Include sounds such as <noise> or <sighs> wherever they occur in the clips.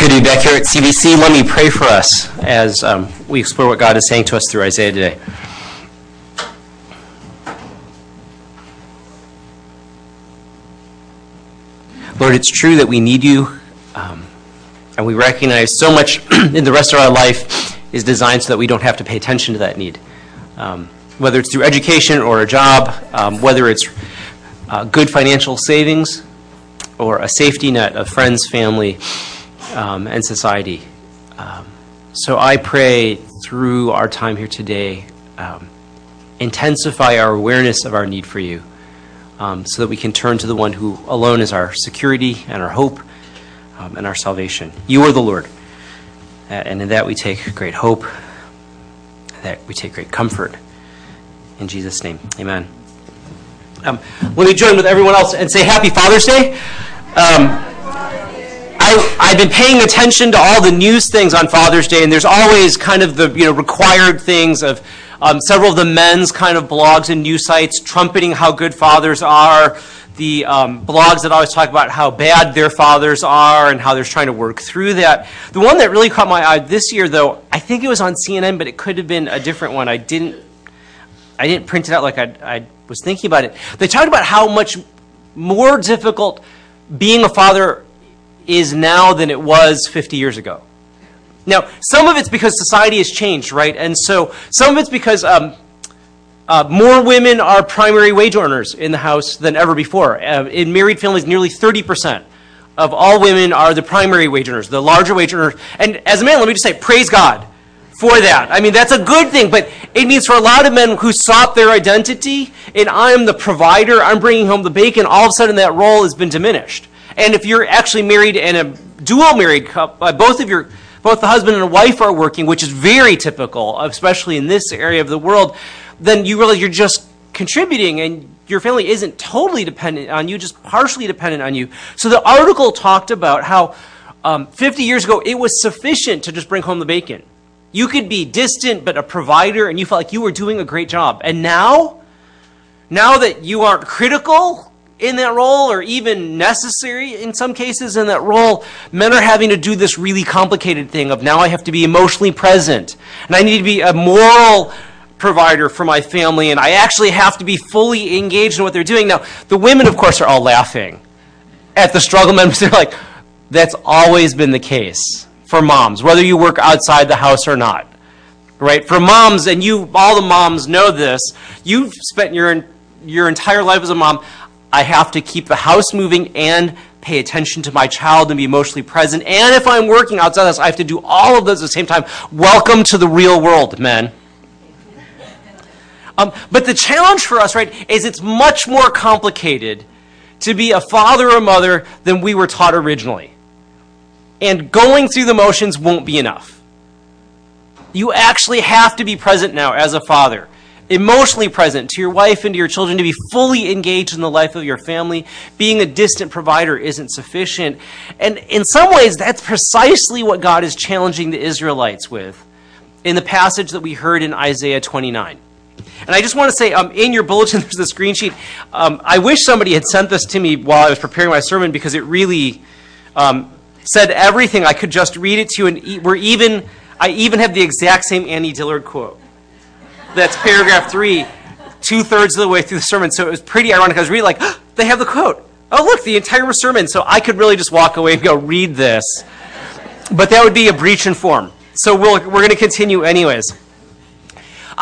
good to be back here at CBC. Let me pray for us as um, we explore what God is saying to us through Isaiah today. Lord, it's true that we need you, um, and we recognize so much <clears throat> in the rest of our life is designed so that we don't have to pay attention to that need. Um, whether it's through education or a job, um, whether it's uh, good financial savings or a safety net of friends, family, um, and society. Um, so I pray through our time here today, um, intensify our awareness of our need for you um, so that we can turn to the one who alone is our security and our hope um, and our salvation. You are the Lord. And in that we take great hope, that we take great comfort. In Jesus' name, amen. Um, let me join with everyone else and say Happy Father's Day. Um, I, I've been paying attention to all the news things on Father's Day, and there's always kind of the you know required things of um, several of the men's kind of blogs and news sites trumpeting how good fathers are. The um, blogs that always talk about how bad their fathers are and how they're trying to work through that. The one that really caught my eye this year, though, I think it was on CNN, but it could have been a different one. I didn't, I didn't print it out like I, I was thinking about it. They talked about how much more difficult being a father is now than it was 50 years ago. Now, some of it's because society has changed, right? And so some of it's because um, uh, more women are primary wage earners in the house than ever before. Uh, in married families, nearly 30% of all women are the primary wage earners, the larger wage earners. And as a man, let me just say, praise God for that. I mean, that's a good thing, but it means for a lot of men who sought their identity, and I'm the provider, I'm bringing home the bacon, all of a sudden that role has been diminished. And if you're actually married and a dual married couple, uh, both of your both the husband and the wife are working, which is very typical, especially in this area of the world, then you realize you're just contributing and your family isn't totally dependent on you, just partially dependent on you. So the article talked about how um, 50 years ago it was sufficient to just bring home the bacon. You could be distant but a provider and you felt like you were doing a great job. And now, now that you aren't critical in that role or even necessary in some cases in that role, men are having to do this really complicated thing of now I have to be emotionally present and I need to be a moral provider for my family and I actually have to be fully engaged in what they're doing. Now, the women, of course, are all laughing at the struggle men. They're like, that's always been the case for moms, whether you work outside the house or not. Right? For moms, and you, all the moms know this, you've spent your, your entire life as a mom I have to keep the house moving and pay attention to my child and be emotionally present. And if I'm working outside of this, I have to do all of those at the same time. Welcome to the real world, men. Um, but the challenge for us, right, is it's much more complicated to be a father or mother than we were taught originally. And going through the motions won't be enough. You actually have to be present now as a father emotionally present to your wife and to your children, to be fully engaged in the life of your family. Being a distant provider isn't sufficient. And in some ways, that's precisely what God is challenging the Israelites with in the passage that we heard in Isaiah 29. And I just want to say, um, in your bulletin, <laughs> there's the screen sheet. Um, I wish somebody had sent this to me while I was preparing my sermon because it really um, said everything. I could just read it to you, and we're even, I even have the exact same Annie Dillard quote that's paragraph three, two thirds of the way through the sermon. So it was pretty ironic. I was reading, like, oh, <gasps> they have the quote. Oh, look, the entire sermon. So I could really just walk away and go read this. But that would be a breach in form. So we we are going to continue anyways.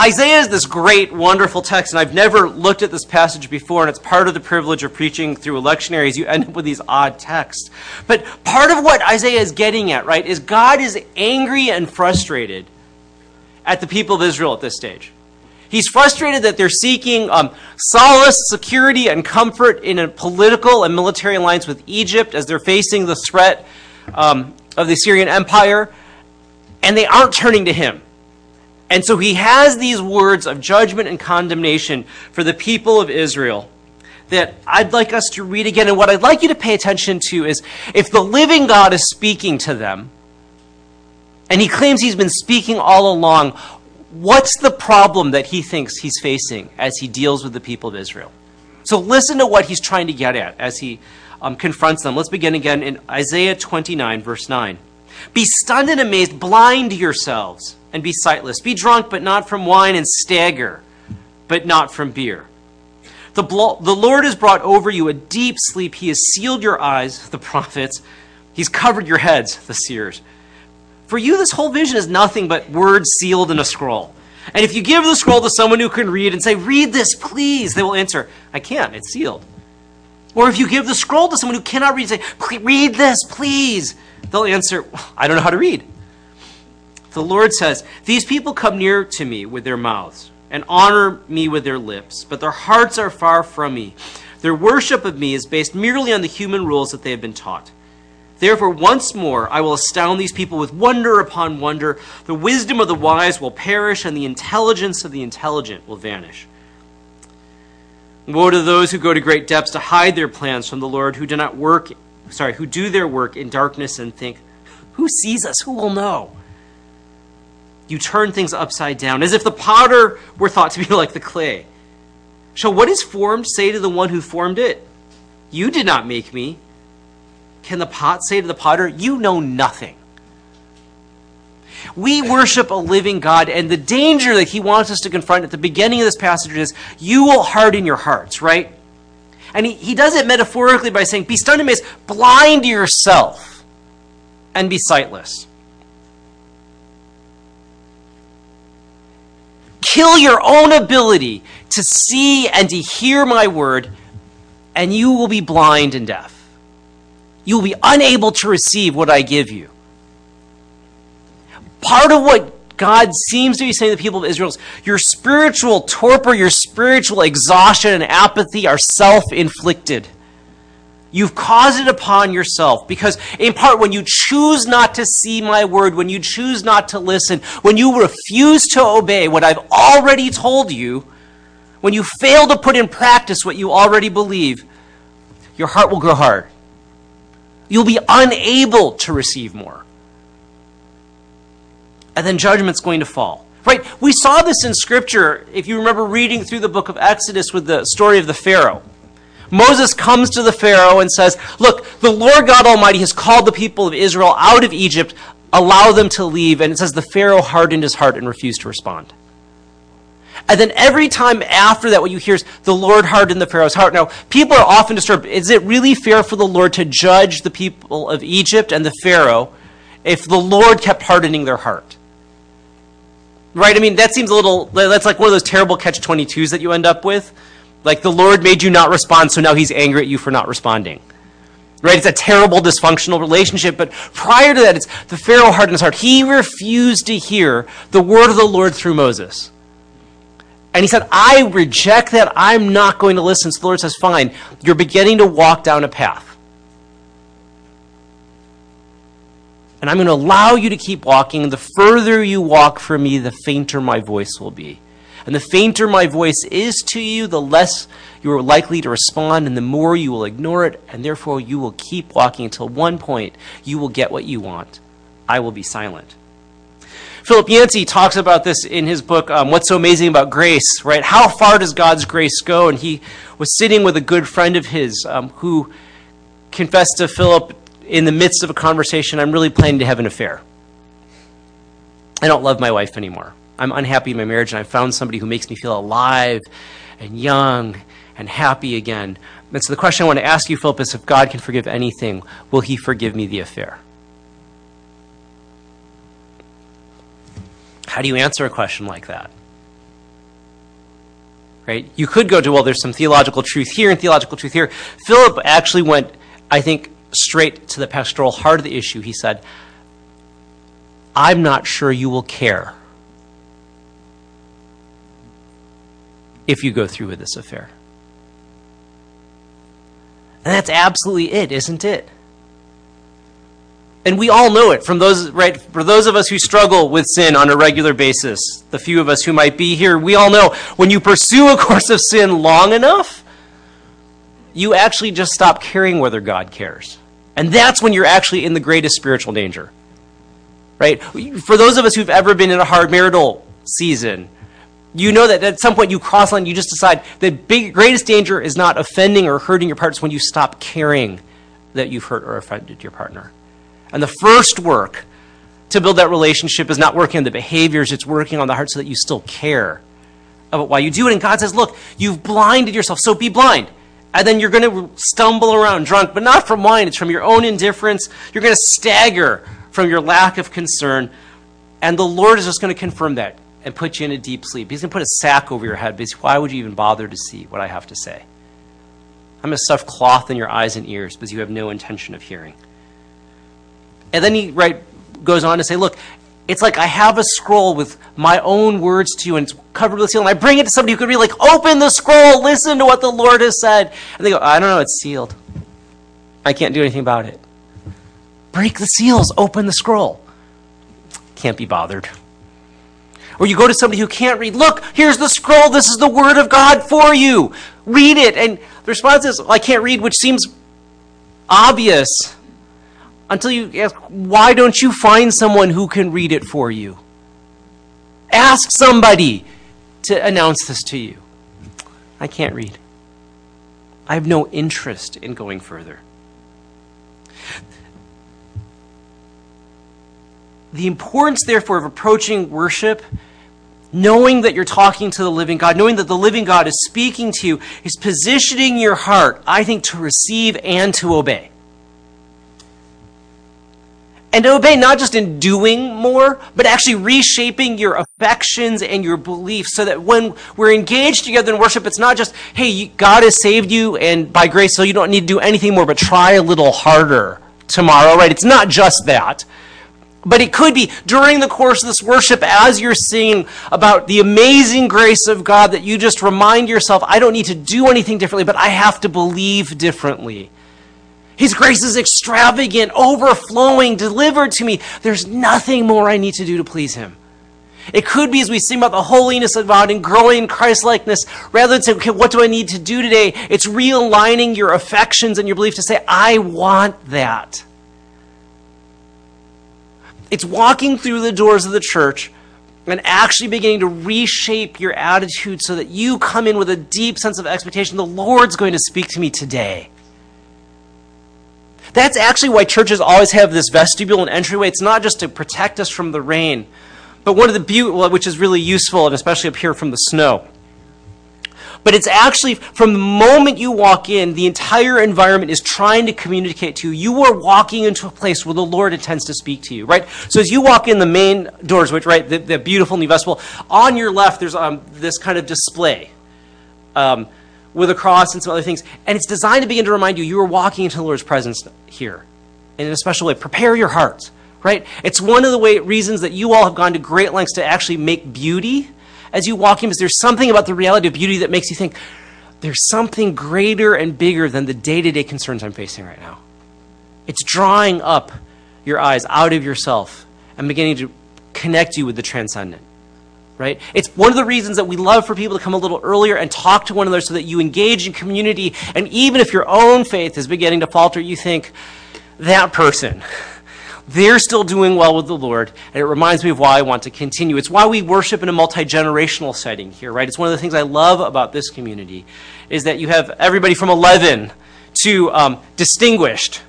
Isaiah is this great, wonderful text, and I've never looked at this passage before, and it's part of the privilege of preaching through lectionaries. You end up with these odd texts. But part of what Isaiah is getting at, right, is God is angry and frustrated at the people of Israel at this stage. He's frustrated that they're seeking um, solace, security, and comfort in a political and military alliance with Egypt as they're facing the threat um, of the Assyrian Empire, and they aren't turning to him. And so he has these words of judgment and condemnation for the people of Israel that I'd like us to read again. And what I'd like you to pay attention to is if the living God is speaking to them, and he claims he's been speaking all along, what's the problem that he thinks he's facing as he deals with the people of Israel? So listen to what he's trying to get at as he um, confronts them. Let's begin again in Isaiah 29, verse 9. Be stunned and amazed, blind yourselves, and be sightless. Be drunk, but not from wine, and stagger, but not from beer. The, blo- the Lord has brought over you a deep sleep. He has sealed your eyes, <laughs> the prophets. He's covered your heads, the seers. For you, this whole vision is nothing but words sealed in a scroll. And if you give the scroll to someone who can read and say, Read this, please, they will answer, I can't, it's sealed. Or if you give the scroll to someone who cannot read and say, Read this, please, they'll answer, I don't know how to read. The Lord says, These people come near to me with their mouths and honor me with their lips, but their hearts are far from me. Their worship of me is based merely on the human rules that they have been taught. Therefore, once more, I will astound these people with wonder upon wonder. The wisdom of the wise will perish, and the intelligence of the intelligent will vanish. Woe to those who go to great depths to hide their plans from the Lord, who do not work, sorry, who do their work in darkness and think, Who sees us? Who will know? You turn things upside down, as if the potter were thought to be <laughs> like the clay. Shall what is formed say to the one who formed it, You did not make me? Can the pot say to the potter, You know nothing? We worship a living God, and the danger that he wants us to confront at the beginning of this passage is you will harden your hearts, right? And he, he does it metaphorically by saying, Be stunned amazed, blind yourself, and be sightless. Kill your own ability to see and to hear my word, and you will be blind and deaf. You will be unable to receive what I give you. Part of what God seems to be saying to the people of Israel is your spiritual torpor, your spiritual exhaustion and apathy are self inflicted. You've caused it upon yourself because, in part, when you choose not to see my word, when you choose not to listen, when you refuse to obey what I've already told you, when you fail to put in practice what you already believe, your heart will grow hard. You'll be unable to receive more. And then judgment's going to fall. Right? We saw this in Scripture, if you remember reading through the book of Exodus with the story of the Pharaoh. Moses comes to the Pharaoh and says, Look, the Lord God Almighty has called the people of Israel out of Egypt. Allow them to leave. And it says the Pharaoh hardened his heart and refused to respond. And then every time after that, what you hear is the Lord hardened the Pharaoh's heart. Now, people are often disturbed. Is it really fair for the Lord to judge the people of Egypt and the Pharaoh if the Lord kept hardening their heart? Right? I mean, that seems a little, that's like one of those terrible catch 22s that you end up with. Like the Lord made you not respond, so now he's angry at you for not responding. Right? It's a terrible dysfunctional relationship. But prior to that, it's the Pharaoh hardened his heart. He refused to hear the word of the Lord through Moses. And he said, I reject that. I'm not going to listen. So the Lord says, Fine, you're beginning to walk down a path. And I'm going to allow you to keep walking. The further you walk from me, the fainter my voice will be. And the fainter my voice is to you, the less you are likely to respond, and the more you will ignore it, and therefore you will keep walking until one point you will get what you want. I will be silent. Philip Yancey talks about this in his book, um, What's So Amazing About Grace, right? How far does God's grace go? And he was sitting with a good friend of his um, who confessed to Philip in the midst of a conversation, I'm really planning to have an affair. I don't love my wife anymore. I'm unhappy in my marriage, and I found somebody who makes me feel alive and young and happy again. And so the question I want to ask you, Philip, is if God can forgive anything, will he forgive me the affair? How do you answer a question like that? Right? You could go to, well, there's some theological truth here and theological truth here. Philip actually went, I think, straight to the pastoral heart of the issue. He said, I'm not sure you will care if you go through with this affair. And that's absolutely it, isn't it? And we all know it from those, right? For those of us who struggle with sin on a regular basis, the few of us who might be here, we all know when you pursue a <laughs> course of sin long enough, you actually just stop caring whether God cares. And that's when you're actually in the greatest spiritual danger. Right? For those of us who've ever been in a hard marital season, you know that at some point you cross line, you just decide the big, greatest danger is not offending or hurting your partner, it's when you stop caring that you've hurt or offended your partner. And the first work to build that relationship is not working on the behaviors, it's working on the heart so that you still care about why you do it. And God says, look, you've blinded yourself, so be blind. And then you're going to stumble around drunk, but not from wine, it's from your own indifference. You're going to stagger from your lack of concern. And the Lord is just going to confirm that and put you in a deep sleep. He's going to put a sack over your head because why would you even bother to see what I have to say? I'm going to stuff cloth in your eyes and ears because you have no intention of hearing. And then he right, goes on to say, look, it's like I have a scroll with my own words to you, and it's covered with seal, and I bring it to somebody who could read, like, open the scroll, listen to what the Lord has said. And they go, I don't know, it's sealed. I can't do anything about it. Break the seals, open the scroll. Can't be bothered. Or you go to somebody who can't read, look, here's the scroll, this is the word of God for you. Read it. And the response is, I can't read, which seems obvious until you ask, why don't you find someone who can read it for you? Ask somebody to announce this to you. I can't read. I have no interest in going further. The importance, therefore, of approaching worship, knowing that you're talking to the living God, knowing that the living God is speaking to you, is positioning your heart, I think, to receive and to obey. And to obey not just in doing more, but actually reshaping your affections and your beliefs so that when we're engaged together in worship, it's not just, hey, God has saved you and by grace, so you don't need to do anything more, but try a little harder tomorrow, right? It's not just that. But it could be during the course of this worship, as you're singing about the amazing grace of God, that you just remind yourself, I don't need to do anything differently, but I have to believe differently. His grace is extravagant, overflowing, delivered to me. There's nothing more I need to do to please Him. It could be as we sing about the holiness of God and growing in Christ-likeness, rather than say, okay, what do I need to do today? It's realigning your affections and your belief to say, I want that. It's walking through the doors of the church and actually beginning to reshape your attitude so that you come in with a deep sense of expectation. The Lord's going to speak to me today. That's actually why churches always have this vestibule and entryway. It's not just to protect us from the rain, but one of the beauty, which is really useful, and especially up here from the snow. But it's actually from the moment you walk in, the entire environment is trying to communicate to you. You are walking into a place where the Lord intends to speak to you, right? So as you walk in the main doors, which, right, the, the beautiful new vestibule, on your left, there's um, this kind of display. Um, with a cross and some other things. And it's designed to begin to remind you you are walking into the Lord's presence here in a special way. Prepare your hearts, right? It's one of the way, reasons that you all have gone to great lengths to actually make beauty as you walk in, because there's something about the reality of beauty that makes you think there's something greater and bigger than the day to day concerns I'm facing right now. It's drawing up your eyes out of yourself and beginning to connect you with the transcendent right? It's one of the reasons that we love for people to come a little earlier and talk to one another so that you engage in community. And even if your own faith is beginning to falter, you think, that person, they're still doing well with the Lord. And it reminds me of why I want to continue. It's why we worship in a multi generational setting here, right? It's one of the things I love about this community is that you have everybody from 11 to um, distinguished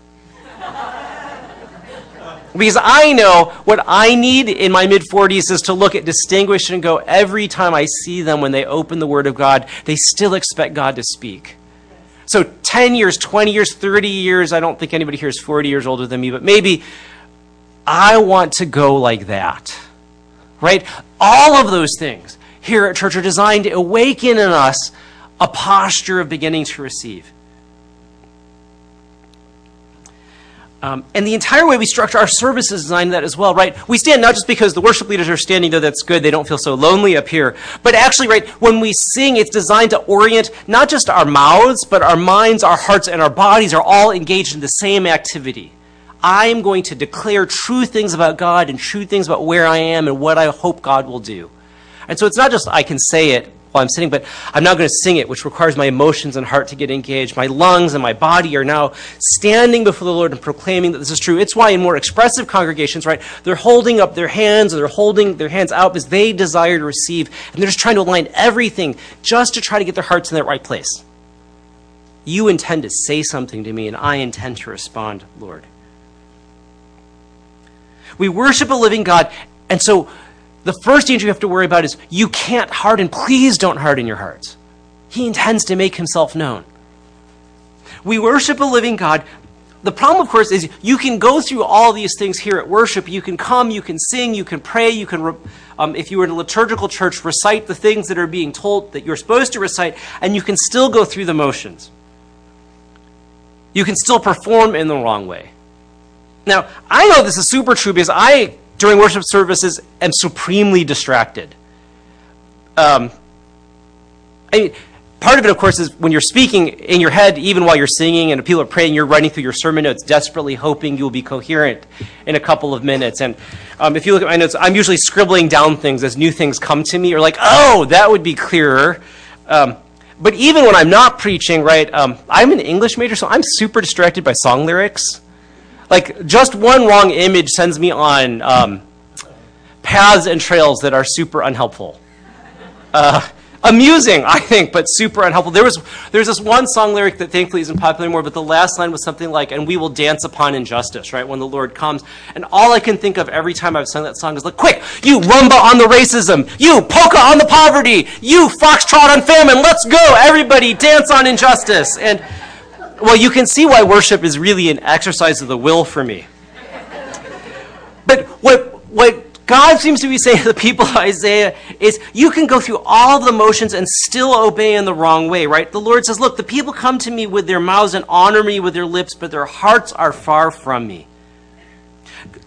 because I know what I need in my mid 40s is to look at distinguished and go, every time I see them when they open the Word of God, they still expect God to speak. So 10 years, 20 years, 30 years, I don't think anybody here is 40 years older than me, but maybe I want to go like that. Right? All of those things here at church are designed to awaken in us a posture of beginning to receive. Um, and the entire way we structure our service is designed that as well, right? We stand not just because the worship leaders are standing there, that's good, they don't feel so lonely up here, but actually, right, when we sing, it's designed to orient not just our mouths, but our minds, our hearts, and our bodies are all engaged in the same activity. I am going to declare true things about God and true things about where I am and what I hope God will do. And so it's not just I can say it, while I'm sitting, but I'm now going to sing it, which requires my emotions and heart to get engaged. My lungs and my body are now standing before the Lord and proclaiming that this is true. It's why in more expressive congregations, right, they're holding up their hands or they're holding their hands out because they desire to receive, and they're just trying to align everything just to try to get their hearts in that right place. You intend to say something to me, and I intend to respond, Lord. We worship a living God. And so the first danger you have to worry about is you can't harden. Please don't harden your hearts. He intends to make himself known. We worship a living God. The problem, of course, is you can go through all these things here at worship. You can come, you can sing, you can pray, you can, um, if you were in a liturgical church, recite the things that are being told that you're supposed to recite, and you can still go through the motions. You can still perform in the wrong way. Now, I know this is super true because I, during worship services, am supremely distracted. Um, I mean, part of it, of course, is when you're speaking in your head, even while you're singing and people are praying, you're writing through your sermon notes, desperately hoping you'll be coherent in a couple of minutes. And um, if you look at my notes, I'm usually scribbling down things as new things come to me, or like, oh, that would be clearer. Um, but even when I'm not preaching, right, um, I'm an English major, so I'm super distracted by song lyrics. Like, just one wrong image sends me on um, paths and trails that are super unhelpful. Uh, amusing, I think, but super unhelpful. There was there's this one song lyric that thankfully isn't popular anymore, but the last line was something like, "And we will dance upon injustice," right? When the Lord comes, and all I can think of every time I've sung that song is like, "Quick, you rumba on the racism, you polka on the poverty, you foxtrot on famine. Let's go, everybody, dance on injustice." And well, you can see why worship is really an exercise of the will for me. But what, what God seems to be saying <laughs> to the people of Isaiah is you can go through all the motions and still obey in the wrong way, right? The Lord says, Look, the people come to me with their mouths and honor me with their lips, but their hearts are far from me.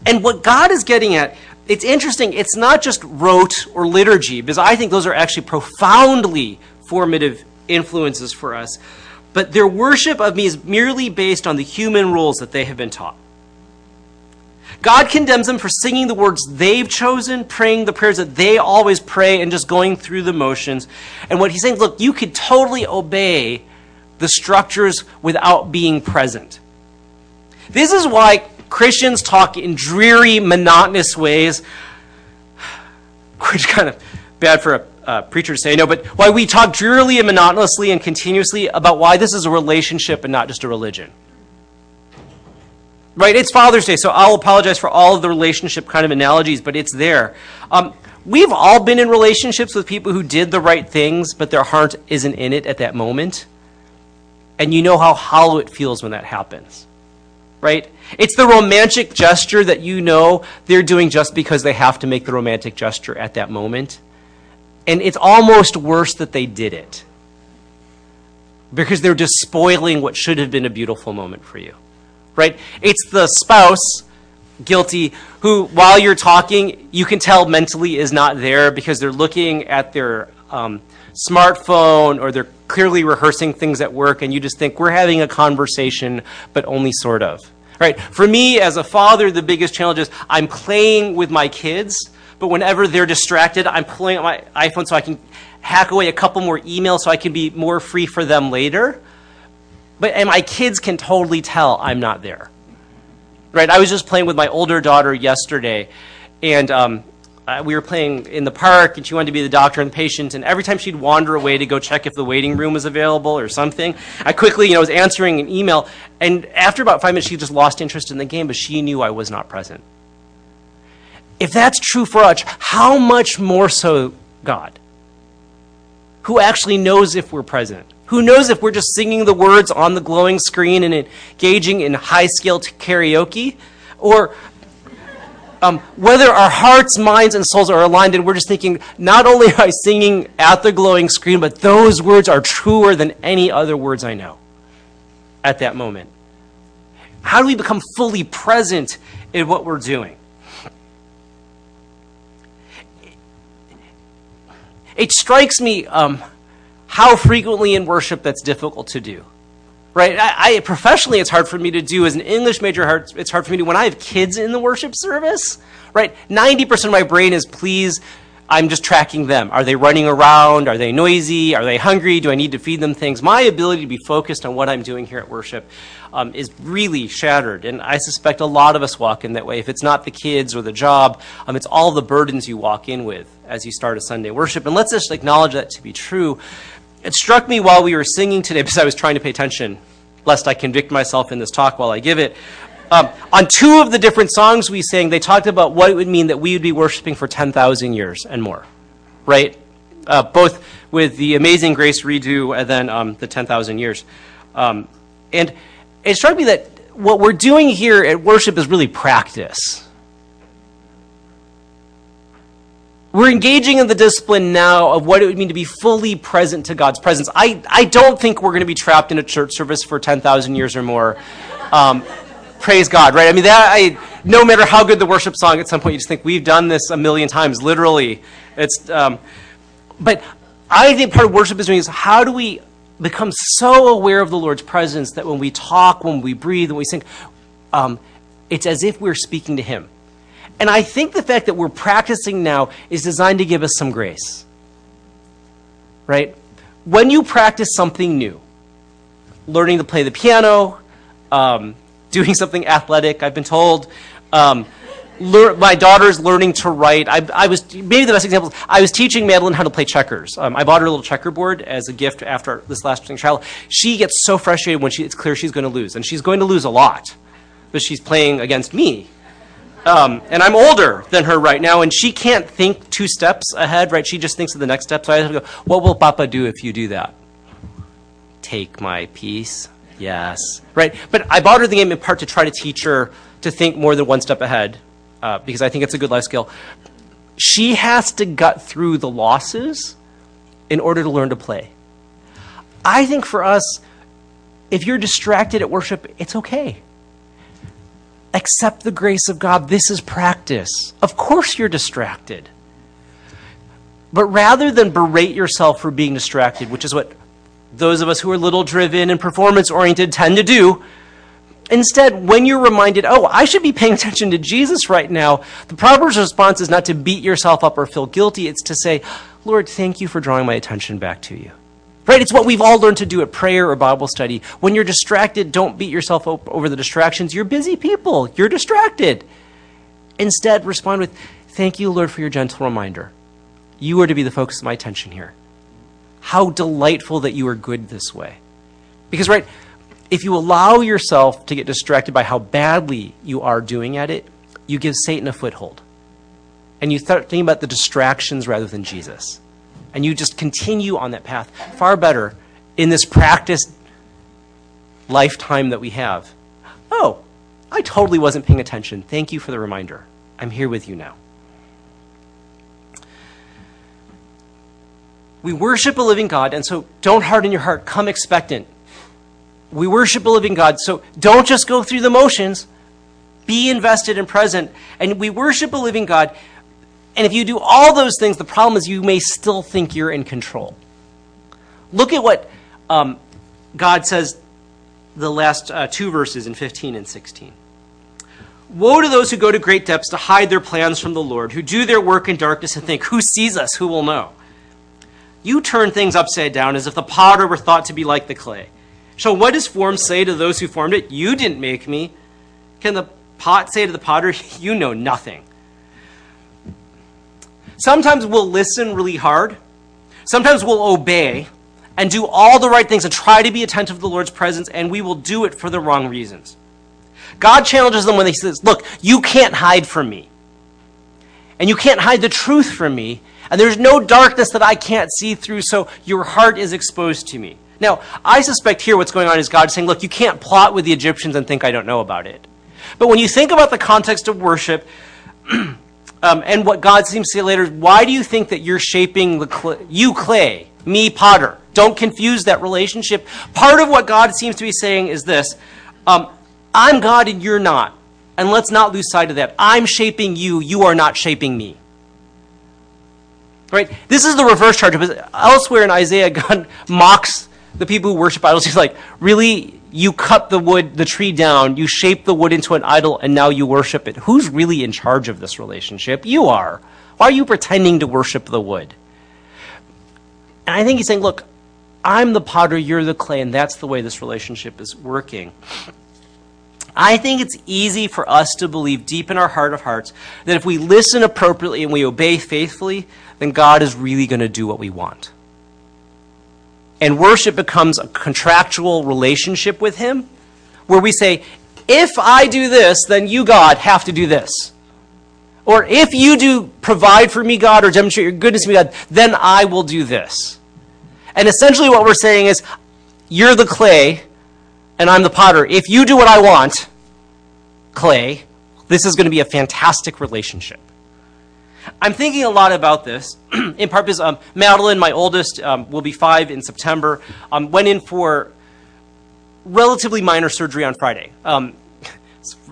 And what God is getting at, it's interesting, it's not just rote or liturgy, because I think those are actually profoundly formative influences for us but their worship of me is merely based on the human rules that they have been taught. God condemns them for singing the words they've chosen, praying the prayers that they always pray, and just going through the motions. And what he's saying, look, you could totally obey the structures without being present. This is why Christians talk in dreary, monotonous ways, <sighs> which kind of bad for a uh, say, no, but why we talk drearily and monotonously and continuously about why this is a relationship and not just a religion. Right? It's Father's Day, so I'll apologize for all of the relationship kind of analogies, but it's there. Um, we've all been in relationships with people who did the right things, but their heart isn't in it at that moment. And you know how hollow it feels when that happens. Right? It's the romantic gesture that you know they're doing just because they have to make the romantic gesture at that moment. And it's almost worse that they did it because they're just spoiling what should have been a beautiful moment for you. Right? It's the spouse, guilty, who, while you're talking, you can tell mentally is not there because they're looking at their um, smartphone or they're clearly rehearsing things at work, and you just think, we're having a conversation, but only sort of. Right? For me, as a father, the biggest challenge is I'm playing with my kids but whenever they're distracted, I'm pulling out my iPhone so I can hack away a couple more emails so I can be more free for them later. But and my kids can totally tell I'm not there. Right? I was just playing with my older daughter yesterday, and um, we were playing in the park, and she wanted to be the doctor and the patient. And every time she'd wander away to go check if the waiting room was available or something, I quickly, you know, was answering an email. And after about five minutes, she just lost interest in the game, but she knew I was not present. If that's true for us, how much more so God? Who actually knows if we're present? Who knows if we're just singing the words on the glowing screen and engaging in high scale karaoke? Or um, whether our hearts, minds, and souls are aligned and we're just thinking, not only am I singing at the glowing screen, but those words are truer than any other words I know at that moment. How do we become fully present in what we're doing? It strikes me um, how frequently in worship that's difficult to do. Right? I, I, professionally, it's hard for me to do. As an English major, it's hard for me to. When I have kids in the worship service, right? Ninety percent of my brain is please. I'm just tracking them. Are they running around? Are they noisy? Are they hungry? Do I need to feed them things? My ability to be focused on what I'm doing here at worship um, is really shattered. And I suspect a lot of us walk in that way. If it's not the kids or the job, um, it's all the burdens you walk in with as you start a Sunday worship. And let's just acknowledge that to be true. It struck me while we were singing today, <laughs> because I was trying to pay attention, lest I convict myself in this talk while I give it. Um, on two of the different songs we sang, they talked about what it would mean that we would be worshiping for 10,000 years and more, right? Uh, both with the Amazing Grace redo and then um, the 10,000 years. Um, and it struck me that what we're doing here at worship is really practice. We're engaging in the discipline now of what it would mean to be fully present to God's presence. I, I don't think we're going to be trapped in a church service for 10,000 years or more. Praise God, right? I mean, that I, no matter how good the worship song, at some point you just think we've done this a million times, literally. It's, um, but I think part of worship is doing is how do we become so aware of the Lord's presence that when we talk, when we breathe, when we sing, um, it's as if we're speaking to Him. And I think the fact that we're practicing now is designed to give us some grace. Right? When you practice something new, learning to play the piano, um, doing something athletic, I've been told, um, lear- my daughter's learning to write. I, I, was maybe the best example. I was teaching Madeline how to play checkers. Um, I bought her a little checkerboard as a gift after this last trial. She gets so frustrated when she, it's clear she's going to lose, and she's going to lose a lot, but she's playing against me. Um, and I'm older than her right now, and she can't think two steps ahead, right? She just thinks of the next step. So I have to go, what will Papa do if you do that? Take my piece? Yes. Right? But I bought her the game in part to try to teach her to think more than one step ahead, uh, because I think it's a good life skill. She has to gut through the losses in order to learn to play. I think for us, if you're distracted at worship, it's okay accept the grace of God. This is practice. Of course, you're distracted. But rather than berate yourself for being distracted, which is what those of us who are little driven and performance oriented tend to do, instead, when you're reminded, oh, I should be paying <laughs> attention to Jesus right now, the proper response is not to beat yourself up or feel guilty. It's to say, Lord, thank you for drawing my attention back to you. Right? It's what we've all learned to do at prayer or Bible study. When you're distracted, don't beat yourself up over the distractions. You're busy people. You're distracted. Instead, respond with, Thank you, Lord, for your gentle reminder. You are to be the focus of my attention here. How delightful that you are good this way. Because, right, if you allow yourself to get distracted by how badly you are doing at it, you give Satan a foothold. And you start thinking about the distractions rather than Jesus and you just continue on that path, far better in this practiced lifetime that we have. Oh, I totally wasn't paying attention. Thank you for the reminder. I'm here with you now. We worship a living God, and so don't harden your heart. Come expectant. We worship a living God, so don't just go through the motions. Be invested and present. And we worship a living God and if you do all those things, the problem is you may still think you're in control. Look at what um, God says the last uh, two verses in 15 and 16. Woe to those who go to great depths to hide their plans from the Lord, who do their work in darkness and think, Who sees us? Who will know? You turn things upside down as if the potter were thought to be like the clay. Shall what is formed say to those who formed it, You didn't make me? Can the pot say to the potter, <laughs> You know nothing? Sometimes we'll listen really hard. Sometimes we'll obey and do all the right things and try to be attentive to the Lord's presence, and we will do it for the wrong reasons. God challenges them when he says, Look, you can't hide from me. And you can't hide the truth from me. And there's no darkness that I can't see through, so your heart is exposed to me. Now, I suspect here what's going on is God saying, Look, you can't plot with the Egyptians and think I don't know about it. But when you think about the context of worship, <clears throat> Um, and what God seems to say later why do you think that you're shaping the clay, you clay, me potter? Don't confuse that relationship. Part of what God seems to be saying is this um, I'm God and you're not. And let's not lose sight of that. I'm shaping you, you are not shaping me. Right? This is the reverse charge. Elsewhere in Isaiah, <laughs> God mocks the people who worship idols. He's like, really? you cut the wood, the tree down, you shape the wood into an idol, and now you worship it. Who's really in charge of this relationship? You are. Why are you pretending to worship the wood? And I think he's saying, look, I'm the potter, you're the clay, and that's the way this relationship is working. I think it's easy for us to believe deep in our heart of hearts that if we listen appropriately and we obey faithfully, then God is really going to do what we want and worship becomes a contractual relationship with Him where we say, if I do this, then you, God, have to do this. Or if you do provide for me, God, or demonstrate your goodness to me, God, then I will do this. And essentially what we're saying is, you're the clay, and I'm the potter. If you do what I want, clay, this is going to be a fantastic relationship. I'm thinking a lot about this, <clears throat> in part because um, Madeline, my oldest, um, will be five in September, um, went in for relatively minor surgery on Friday. Um,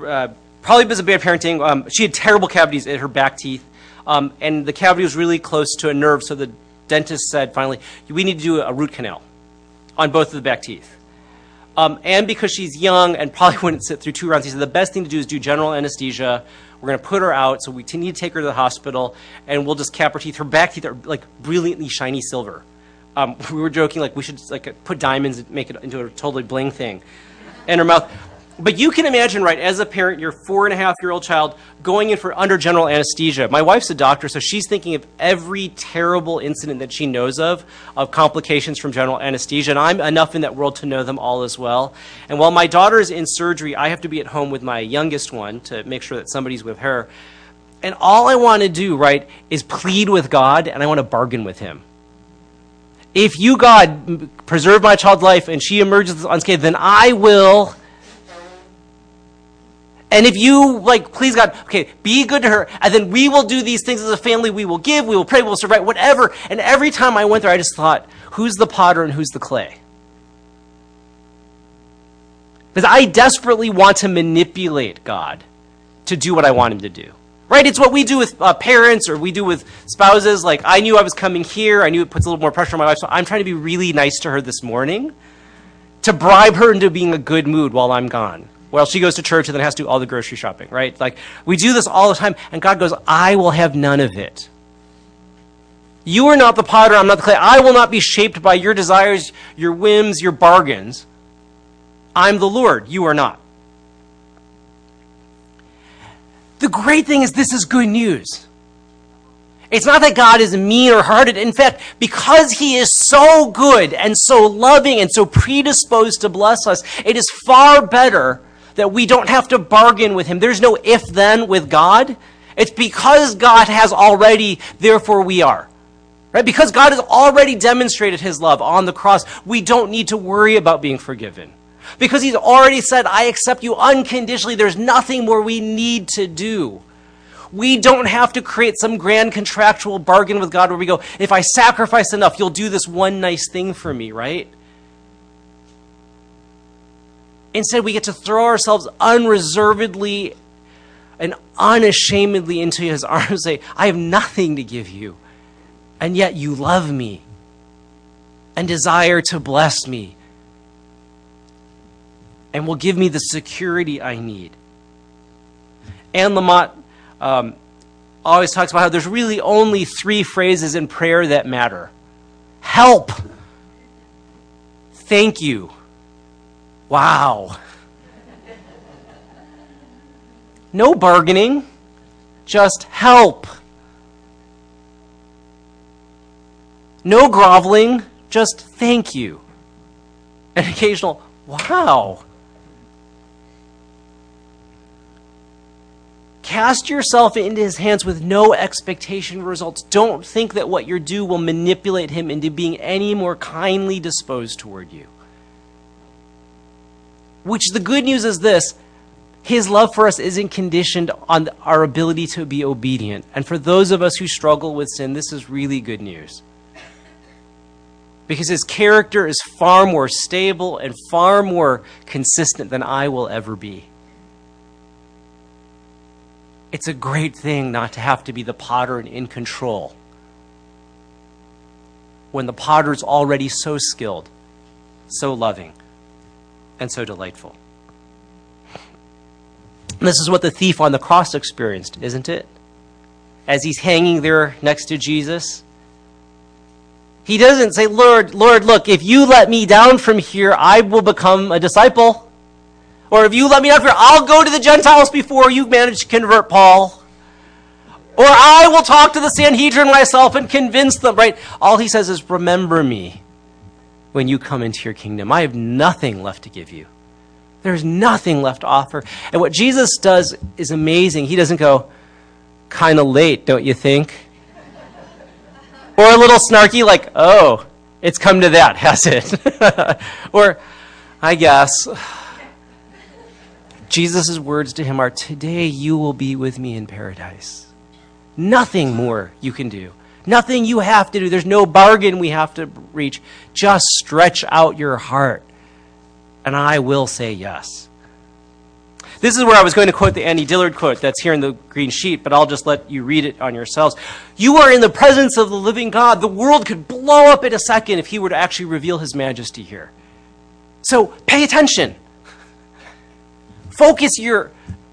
uh, probably because of bad parenting. Um, she had terrible cavities in her back teeth, um, and the cavity was really close to a nerve, so the dentist said finally, we need to do a root canal on both of the back teeth. Um, and because she's young and probably <laughs> wouldn't sit through two rounds, he said the best thing to do is do general anesthesia. We're going to put her out, so we need to take her to the hospital, and we'll just cap her teeth. Her back teeth are like brilliantly shiny silver. Um, <laughs> we were joking like we should like put diamonds and make it into a totally bling thing, And her mouth. But you can imagine, right, as a parent, your four and a half year old child going in for under general anesthesia. My wife's a doctor, so she's thinking of every terrible incident that she knows of, of complications from general anesthesia. And I'm enough in that world to know them all as well. And while my daughter is in surgery, I have to be at home with my youngest one to make sure that somebody's with her. And all I want to do, right, is plead with God and I want to bargain with Him. If you, God, preserve my child's life and she emerges unscathed, then I will and if you, like, please God, okay, be good to her, and then we will do these things as a family. We will give, we will pray, we will survive, whatever. And every time I went there, I just thought, who's the potter and who's the clay? Because I desperately want to manipulate God to do what I want him to do. Right? It's what we do with uh, parents or we do with spouses. Like, I knew I was coming here. I knew it puts a little more pressure on my wife. So I'm trying to be really nice to her this morning to bribe her into being a good mood while I'm gone. Well, she goes to church and then has to do all the grocery shopping, right? Like, we do this all the time, and God goes, I will have none of it. You are not the potter, I'm not the clay. I will not be shaped by your desires, your whims, your bargains. I'm the Lord, you are not. The great thing is, this is good news. It's not that God is mean or hearted. In fact, because He is so good and so loving and so predisposed to bless us, it is far better that we don't have to bargain with him. There's no if then with God. It's because God has already, therefore we are. Right? Because God has already demonstrated his love on the cross, we don't need to worry about being forgiven. Because he's already said, I accept you unconditionally. There's nothing more we need to do. We don't have to create some grand contractual bargain with God where we go, if I sacrifice enough, you'll do this one nice thing for me, right? Instead, we get to throw ourselves unreservedly and unashamedly into his <laughs> arms and say, I have nothing to give you, and yet you love me and desire to bless me and will give me the security I need. Anne Lamott um, always talks about how there's really only three phrases in prayer that matter. Help, thank you, Wow. No bargaining, just help. No groveling, just thank you. An occasional, wow. Cast yourself into his hands with no expectation of results. Don't think that what you do will manipulate him into being any more kindly disposed toward you. Which the good news is this his love for us isn't conditioned on our ability to be obedient. And for those of us who struggle with sin, this is really good news. Because his character is far more stable and far more consistent than I will ever be. It's a great thing not to have to be the potter and in control when the potter's already so skilled, so loving and so delightful. This is what the thief on the cross experienced, isn't it? As he's hanging there next to Jesus. He doesn't say, Lord, Lord, look, if you let me down from here, I will become a disciple. Or if you let me down here, I'll go to the Gentiles before you manage to convert Paul. Or I will talk to the Sanhedrin myself and convince them, right? All he says is, remember me when you come into your kingdom. I have nothing left to give you. There's nothing left to offer. And what Jesus does is amazing. He doesn't go, kind of late, don't you think? or a little snarky, like, oh, it's come to that, has it? <laughs> or, I guess. Jesus' words to him are, Today you will be with me in paradise. Nothing more you can do. Nothing you have to do. There's no bargain we have to reach. Just stretch out your heart, and I will say yes. This is where I was going to quote the Annie Dillard quote that's here in the green sheet, but I'll just let you read it on yourselves. You are in the presence of the living God. The world could blow up in a second if he were to actually reveal his majesty here. So pay attention. Focus your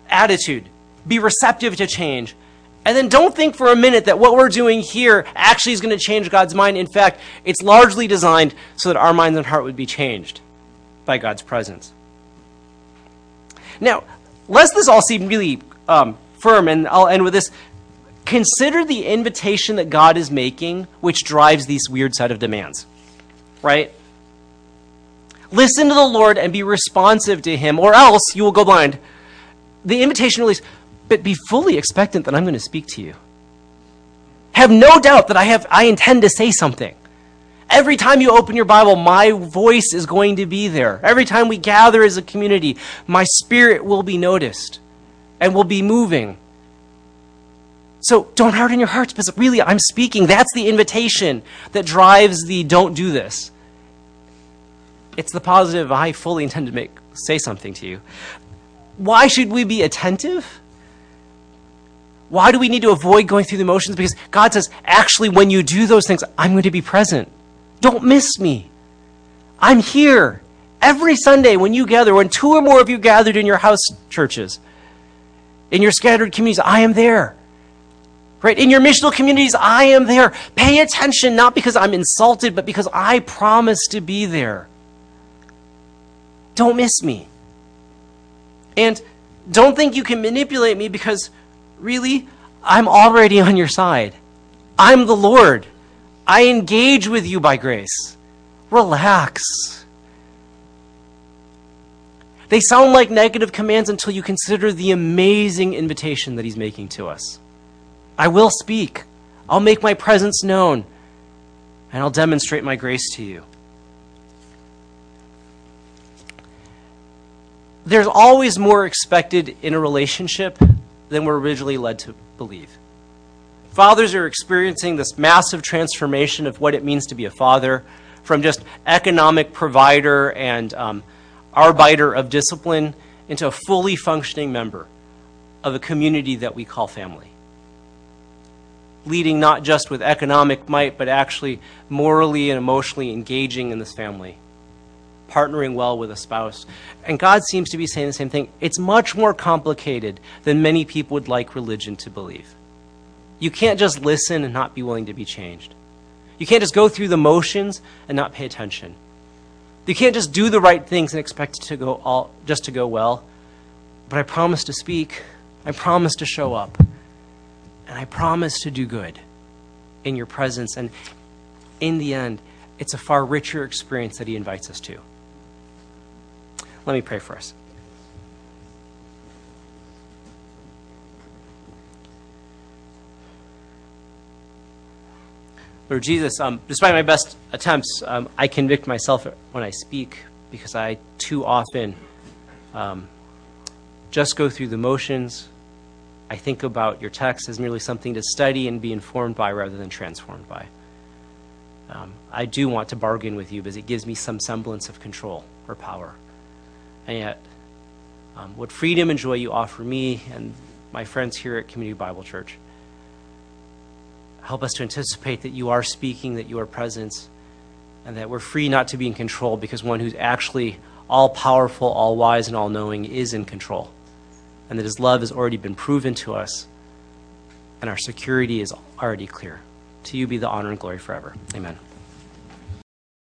attitude. Be receptive to change. And then don't think for a minute that what we're doing here actually is going to change God's mind. In fact, it's largely designed so that our minds and heart would be changed by God's presence. Now, lest this all seem really um, firm, and I'll end with this consider the invitation that God is making, which drives these weird set of demands. Right? Listen to the Lord and be responsive to Him, or else you will go blind. The invitation really is, but be fully expectant that I'm going to speak to you. Have no doubt that I have I intend to say something. Every time you open your Bible, my voice is going to be there. Every time we gather as a community, my spirit will be noticed and will be moving. So don't harden your hearts because really I'm speaking. That's the invitation that drives the don't do this. It's the positive, I fully intend to make say something to you. Why should we be attentive? Why do we need to avoid going through the motions? Because God says, actually, when you do those things, I'm going to be present. Don't miss me. I'm here every Sunday when you gather, when two or more of you gathered in your house churches, in your scattered communities, I am there. Right? In your missional communities, I am there. Pay attention, not because I'm insulted, but because I promise to be there. Don't miss me. And don't think you can manipulate me because really, I'm already <laughs> on your side. I'm the Lord. I engage with you by grace. Relax. They sound like negative commands until you consider the amazing invitation that he's making to us. I will speak. I'll make my presence known. And I'll demonstrate my grace to you. There's always more expected in a relationship than we're originally led to believe. Fathers are experiencing this massive transformation of what it means to be a father from just economic provider and um, arbiter of discipline into a fully functioning member of a community that we call family. Leading not just with economic might, but actually morally and emotionally engaging in this family, partnering well with a spouse. And God seems to be saying the same thing. It's much more complicated than many people would like religion to believe. You can't just listen and not be willing to be changed. You can't just go through the motions and not pay attention. You can't just do the right things and expect it to go all just to go well. But I promise to speak. I promise to show up. And I promise to do good in your presence. And in the end, it's a far richer experience that he invites us to. Let me pray for us. Lord Jesus, um, despite my best attempts, um, I convict myself when I speak because I too often um, just go through the motions. I think about your text as merely something to study and be informed by rather than transformed by. Um, I do want to bargain with you because it gives me some semblance of control or power. And yet, um, what freedom and joy you offer me and my friends here at Community Bible Church Help us to anticipate that you are speaking, that you are present, and that we're free not to be in control because one who's actually all powerful, all wise, and all knowing is in control. And that his love has already been proven to us, and our security is already clear. To you be the honor and glory forever. Amen.